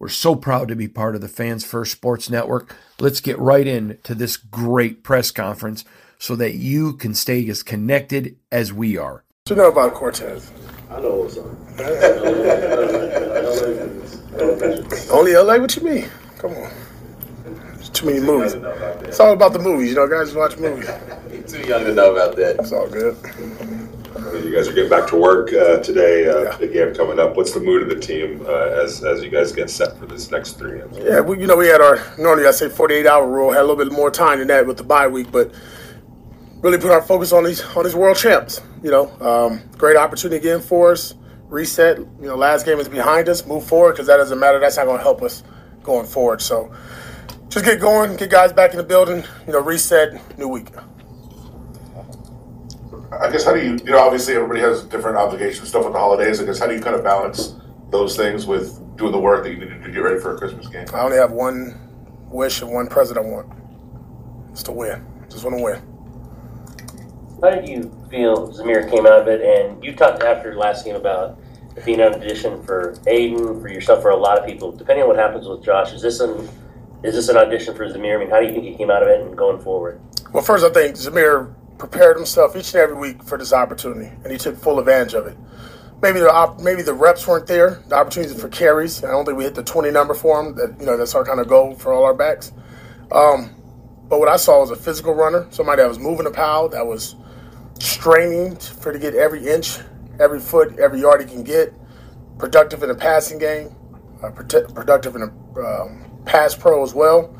We're so proud to be part of the Fans First Sports Network. Let's get right into this great press conference so that you can stay as connected as we are. What you know about Cortez? I know what's up. Only LA? What you mean? Come on. There's too many movies. It's all about the movies, you know, guys watch movies. Too young to know about that. It's all good. You guys are getting back to work uh, today. Uh, Yeah. Big game coming up. What's the mood of the team uh, as as you guys get set for this next three games? Yeah, we, you know, we had our, normally I say 48 hour rule, had a little bit more time than that with the bye week, but really put our focus on these on these world champs. You know, um, great opportunity again for us. Reset. You know, last game is behind us. Move forward because that doesn't matter. That's not going to help us going forward. So just get going, get guys back in the building. You know, reset, new week. I guess how do you, you know, obviously everybody has different obligations, stuff with the holidays. I guess how do you kind of balance those things with doing the work that you need to do to get ready for a Christmas game? I only have one wish and one present I want. It's to win. Just want to win. How did you feel Zamir came out of it? And you talked after last game about it being an audition for Aidan, for yourself, for a lot of people. Depending on what happens with Josh, is this an is this an audition for Zamir? I mean, how do you think he came out of it and going forward? Well, first, I think Zamir prepared himself each and every week for this opportunity, and he took full advantage of it. Maybe the op- maybe the reps weren't there, the opportunities for carries. I don't think we hit the twenty number for him. That you know that's our kind of goal for all our backs. Um, but what I saw was a physical runner, somebody that was moving the pile, that was straining for to get every inch, every foot, every yard he can get. Productive in the passing game, uh, productive in the um, pass pro as well.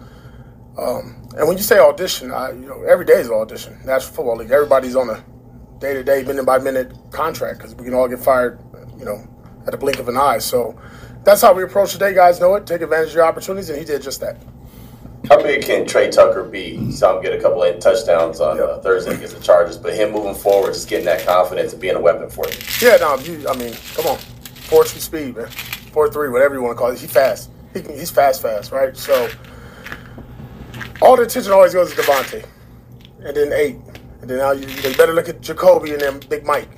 Um, and when you say audition, I, you know, every day is an audition. National Football League. Everybody's on a day to day, minute by minute contract because we can all get fired, you know, at the blink of an eye. So that's how we approach today. Guys know it. Take advantage of your opportunities, and he did just that. How big can Tre Tucker be? You saw him get a couple of touchdowns on uh, Thursday against the Chargers, but him moving forward, just getting that confidence and being a weapon for you. Yeah, no, you, I mean, come on, four two speed, man, four three, whatever you want to call it. He's fast. He can, he's fast, fast, right? So all the attention always goes to Davante, and then eight, and then now you, you better look at Jakobi and then Big Mike.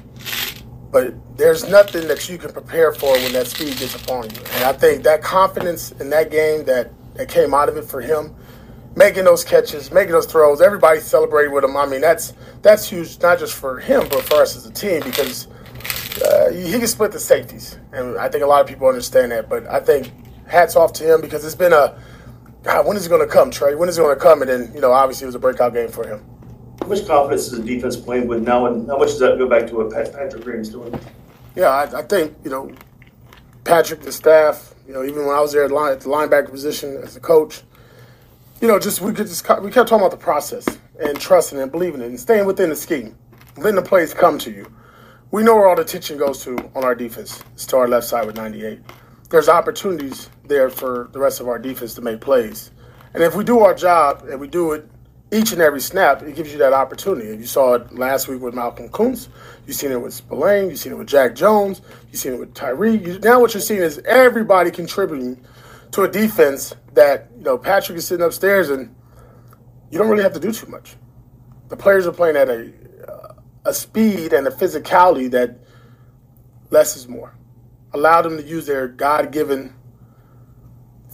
But there's nothing that you can prepare for when that speed gets upon you, and I think that confidence in that game that that came out of it for him. Making those catches, making those throws, everybody celebrated with him. I mean, that's that's huge, not just for him, but for us as a team because uh, he can split the safeties, and I think a lot of people understand that. But I think hats off to him because it's been a God. When is it going to come, Tre? When is it going to come? And then you know, obviously, it was a breakout game for him. How much confidence is the defense playing with now, and how much does that go back to what Pat- Patrick Graham's doing? Yeah, I, I think you know Patrick, the staff. You know, even when I was there at, line, at the linebacker position as a coach, you know, just we could just we kept talking about the process and trusting and believing it and staying within the scheme, letting the plays come to you. we know where all the attention goes to on our defense. It's to our left side with 98. There's opportunities there for the rest of our defense to make plays. And if we do our job and we do it each and every snap, it gives you that opportunity. And you saw it last week with Malcolm Koonce. You've seen it with Spillane. You've seen it with Jack Jones. You've seen it with Tyree. You, now what you're seeing is everybody contributing to a defense that, you know, Patrick is sitting upstairs and you don't really have to do too much. The players are playing at a, uh, a speed and a physicality that less is more. Allow them to use their God given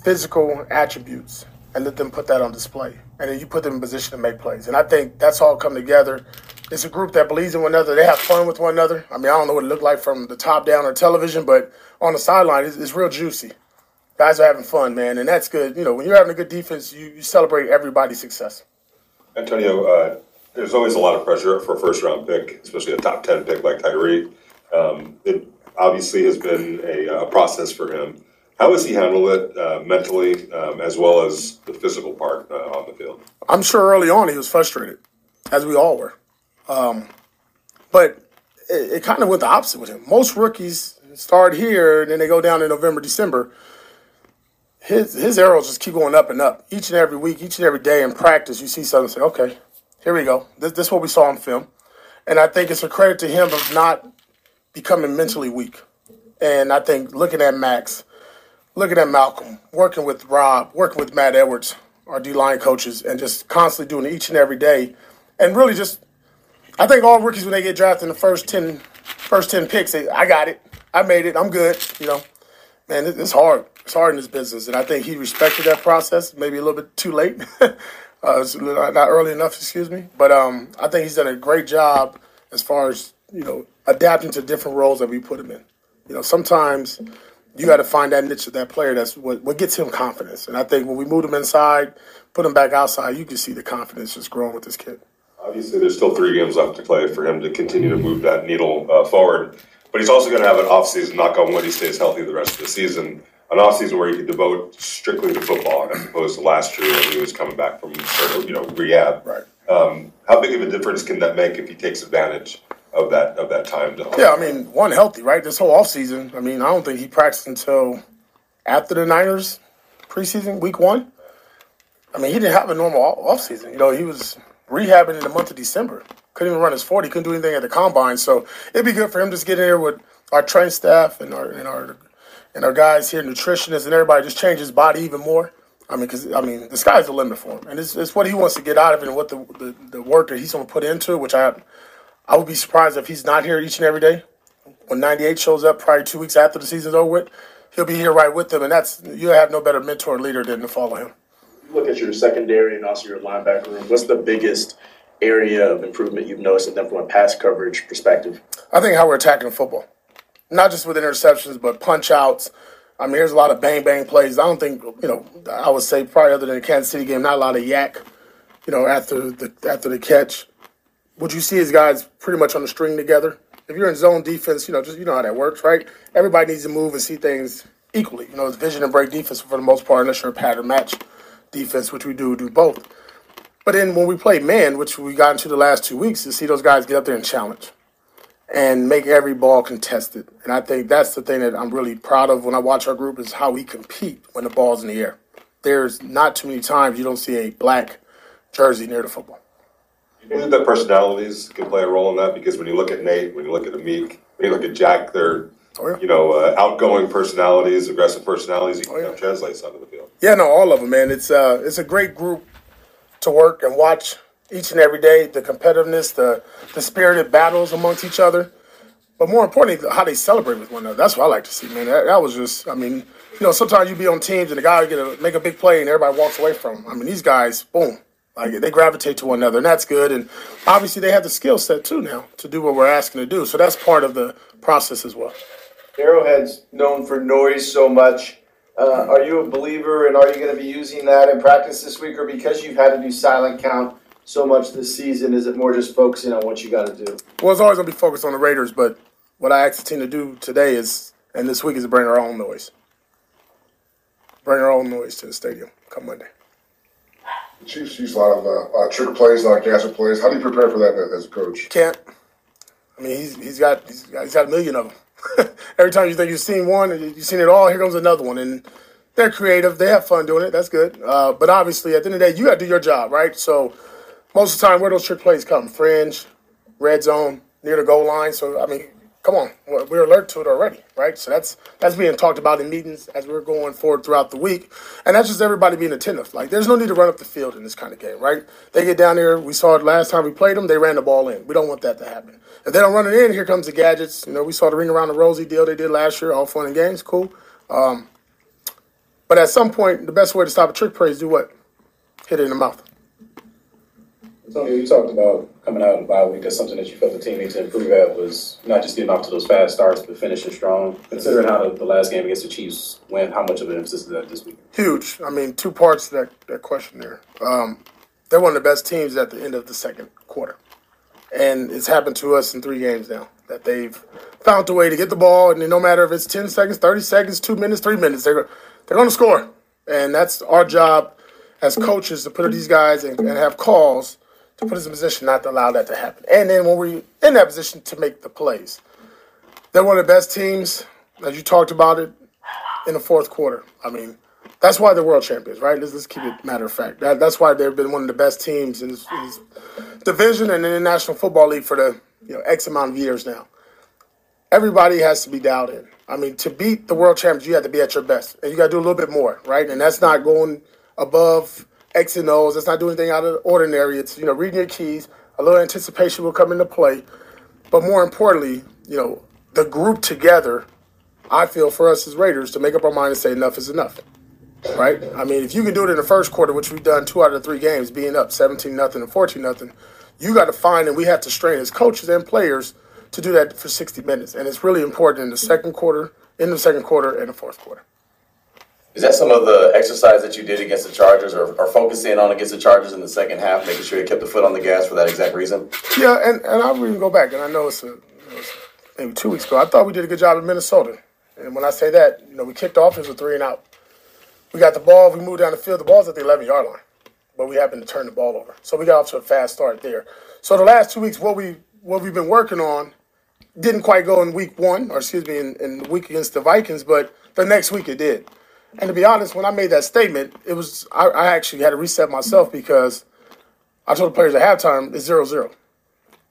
physical attributes and let them put that on display. And then you put them in position to make plays. And I think that's all come together. It's a group that believes in one another. They have fun with one another. I mean, I don't know what it looked like from the top down on television, but on the sideline, it's, it's real juicy. Guys are having fun, man, and that's good. You know, when you're having a good defense, you, you celebrate everybody's success. Antonio, uh, there's always a lot of pressure for a first round pick, especially a top 10 pick like Tyree. Um, obviously has been a, a, process for him. How has he handled it uh, mentally um, as well as the physical part uh, on the field? I'm sure early on he was frustrated, as we all were. Um, but it, it kind of went the opposite with him. Most rookies start here and then they go down in November, December. His his arrows just keep going up and up. Each and every week, each and every day in practice, you see something say, okay, here we go. This, this is what we saw on film. And I think it's a credit to him of not becoming mentally weak. And I think looking at Max, looking at Malcolm, working with Rob, working with Matt Edwards, our D line coaches, and just constantly doing it each and every day. And really just, I think all rookies, when they get drafted in the first 10, first 10 picks, say, I got it. I made it. I'm good. You know, man, it's hard. It's hard in this business. And I think he respected that process, maybe a little bit too late. uh, not early enough, excuse me. But um, I think he's done a great job as far as, you know, adapting to different roles that we put him in. You know, sometimes you got to find that niche of that player. That's what, what gets him confidence. And I think when we moved him inside, put him back outside, you can see the confidence just growing with this kid. Obviously, there's still three games left to play for him to continue to move that needle uh, forward. But he's also going to have an offseason, knock on wood, he stays healthy the rest of the season. An offseason where he could devote strictly to football as opposed to last year when he was coming back from you know rehab. Right. Um, how big of a difference can that make if he takes advantage of that of that time to Yeah, I mean, one healthy, right? This whole offseason. I mean, I don't think he practiced until after the Niners preseason, week one. I mean, he didn't have a normal offseason. You know, he was rehabbing in the month of December. Couldn't even run his 40, couldn't do anything at the combine. So it'd be good for him to just get in here with our train staff and our and our and our guys here, nutritionists and everybody, just change his body even more. I mean, because I mean, the sky's the limit for him, and it's, it's what he wants to get out of it and what the the, the work that he's going to put into it, which I I would be surprised if he's not here each and every day. When 98 shows up, probably two weeks after the season's over with, he'll be here right with them, and that's you have no better mentor and leader than to follow him. Look at your secondary and also your linebacker room. What's the biggest area of improvement you've noticed in them from a pass coverage perspective? I think how we're attacking football, not just with interceptions, but punch outs. I mean, there's a lot of bang bang plays. I don't think you know. I would say probably other than the Kansas City game, not a lot of YAC. You know, after the after the catch, what you see is guys pretty much on the string together. If you're in zone defense, you know, just you know how that works, right? Everybody needs to move and see things equally. You know, it's vision and break defense for the most part, unless you're a pattern match defense, which we do do both. But then when we play man, which we got into the last two weeks, to see those guys get up there and challenge and make every ball contested. And I think that's the thing that I'm really proud of when I watch our group is how we compete when the ball's in the air. There's not too many times you don't see a black jersey near the football. Believe that personalities can play a role in that? Because when you look at Nate, when you look at Amik, when you look at Jack, they're oh, yeah. you know uh, outgoing personalities, aggressive personalities. You oh, yeah. translate onto the field. Yeah, no, all of them, man. It's uh, it's a great group to work and watch each and every day. The competitiveness, the the spirited battles amongst each other, but more importantly, how they celebrate with one another. That's what I like to see, man. That, that was just, I mean, you know, sometimes you be on teams and the guy get a make a big play and everybody walks away from him. I mean, these guys, boom, like they gravitate to one another, and that's good. And obviously, they have the skill set too now to do what we're asking to do. So that's part of the process as well. Arrowhead's known for noise so much. Uh, are you a believer, and are you going to be using that in practice this week, or because you've had to do silent count so much this season, is it more just focusing on what you got to do? Well, it's always going to be focused on the Raiders, but what I asked the team to do today is, and this week, is to bring our own noise. Bring our own noise to the stadium come Monday. Chiefs use a lot of uh, uh, trick plays, a lot of gadget plays. How do you prepare for that as a coach? Can't. I mean, he's he's got he's got, he's got a million of them. Every time you think you've seen one, you've seen it all. Here comes another one, and they're creative. They have fun doing it. That's good. Uh, but obviously, at the end of the day, you got to do your job, right? So most of the time, where those trick plays come, fringe, red zone, near the goal line. So I mean, come on, we're alert to it already, right? So that's that's being talked about in meetings as we're going forward throughout the week, and that's just everybody being attentive. Like, there's no need to run up the field in this kind of game, right? They get down there. We saw it last time we played them. They ran the ball in. We don't want that to happen. If they don't run it in, here comes the gadgets. You know, we saw the ring around the rosy deal they did last year. All fun and games, cool. Um, but at some point, the best way to stop a trick play is do what? Hit it in the mouth. Tony, you talked about coming out of the bye week as something that you felt the team needed to improve at was not just getting off to those fast starts, but finishing strong. Considering how the, the last game against the Chiefs went, how much of an emphasis is that this week? Huge. I mean, two parts to that, that question there. Um, they're one of the best teams at the end of the second quarter. And it's happened to us in three games now that they've found a way to get the ball, and no matter if it's 10 seconds, 30 seconds, two minutes, three minutes, they're, they're going to score. And that's our job as coaches to put these guys and, and have calls – to put us in position not to allow that to happen. And then when we're in that position to make the plays, they're one of the best teams, as you talked about it, in the fourth quarter. I mean, that's why they're world champions, right? Let's, let's keep it matter of fact. That, that's why they've been one of the best teams in this, in this division and in the National Football League for the you know X amount of years now. Everybody has to be dialed in. I mean, to beat the world champions, you have to be at your best, and you got to do a little bit more, right? And that's not going above X and O's. It's not doing anything out of the ordinary. It's you know reading your keys. A little anticipation will come into play, but more importantly, you know the group together. I feel for us as Raiders to make up our mind and say enough is enough. Right? I mean, if you can do it in the first quarter, which we've done two out of three games, being up 17 nothing and 14 nothing, you got to find and we have to strain as coaches and players to do that for 60 minutes. And it's really important in the second quarter, in the second quarter, and the fourth quarter. Is that some of the exercise that you did against the Chargers, or, or focusing on against the Chargers in the second half, making sure you kept the foot on the gas for that exact reason? Yeah, and, and I'll even go back, and I know it's, a, it's maybe two weeks ago. I thought we did a good job in Minnesota, and when I say that, you know, we kicked off, it was a three and out. We got the ball, we moved down the field, the ball's at the 11 yard line, but we happened to turn the ball over, so we got off to a fast start there. So the last two weeks, what we what we've been working on didn't quite go in week one, or excuse me, in, in the week against the Vikings, but the next week it did. And to be honest, when I made that statement, it was I, I actually had to reset myself because I told the players at halftime it's zero zero,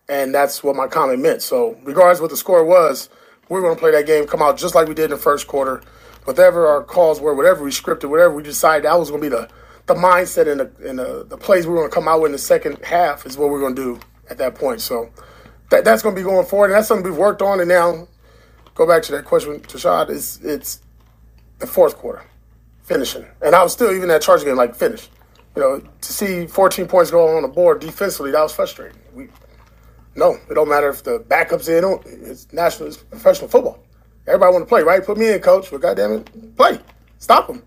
and that's what my comment meant. So regardless what the score was, we are going to play that game, come out just like we did in the first quarter. Whatever our calls were, whatever we scripted, whatever we decided that was going to be the the mindset and the and the, the plays we are going to come out with in the second half is what we're going to do at that point. So that that's going to be going forward, and that's something we've worked on. And now, go back to that question, Tashan. It's it's the fourth quarter, finishing. And I was still, even that charge game, like, finish. You know, to see 14 points go on the board defensively, that was frustrating. We, no, it don't matter if the backup's in. It's national, it's professional football. Everybody want to play, right? Put me in, coach. But goddamn it, play. Stop them.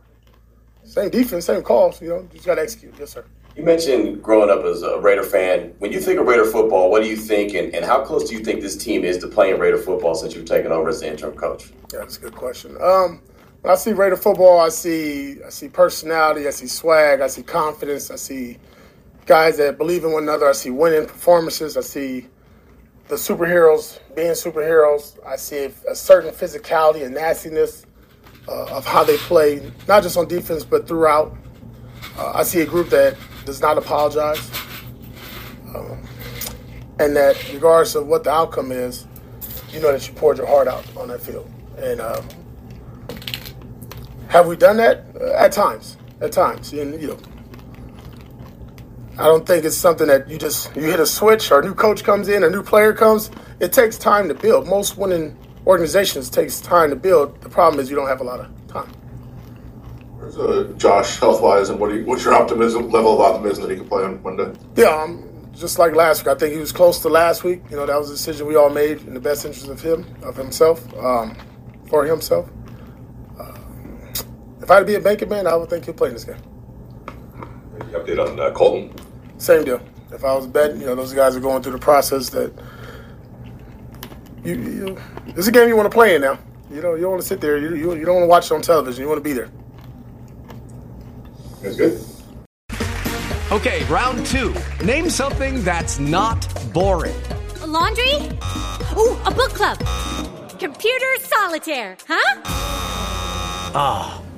Same defense, same calls. You know, just got to execute. Yes, sir. You mentioned growing up as a Raider fan. When you think of Raider football, what do you think, and, and how close do you think this team is to playing Raider football since you've taken over as the interim coach? Yeah, that's a good question. Um, when I see Raider football, I see I see personality, I see swag, I see confidence, I see guys that believe in one another, I see winning performances, I see the superheroes being superheroes, I see a certain physicality and nastiness uh, of how they play, not just on defense but throughout. Uh, I see a group that does not apologize, um, and that regardless of what the outcome is, you know that you poured your heart out on that field, and. Um, have we done that? Uh, at times. At times. And, you know, I don't think it's something that you just you hit a switch or a new coach comes in, a new player comes. It takes time to build. Most winning organizations takes time to build. The problem is you don't have a lot of time. Where's uh, Josh health wise, and what you, what's your optimism level of optimism that he can play on Monday? Yeah, um, just like last week. I think he was close to last week. You know, that was a decision we all made in the best interest of him, of himself, um, for himself. If I had to be a banking man, I would think he'll play in this game. Any update on uh, Kolton? Same deal. If I was betting, you know, those guys are going through the process that you, you it's a game you want to play in now. You know, you don't want to sit there. You, you, you don't want to watch it on television. You want to be there. That's good. Okay, round two. Name something that's not boring. A laundry? Ooh, a book club. Computer solitaire, huh? Ah, oh,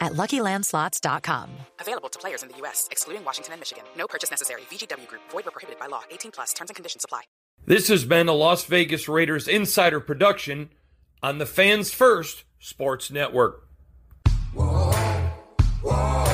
at LuckyLandSlots.com. Available to players in the U.S., excluding Washington and Michigan. No purchase necessary. VGW Group. Void where prohibited by law. 18 plus. Terms and conditions apply. This has been a Las Vegas Raiders insider production on the Fans First Sports Network. Whoa, whoa,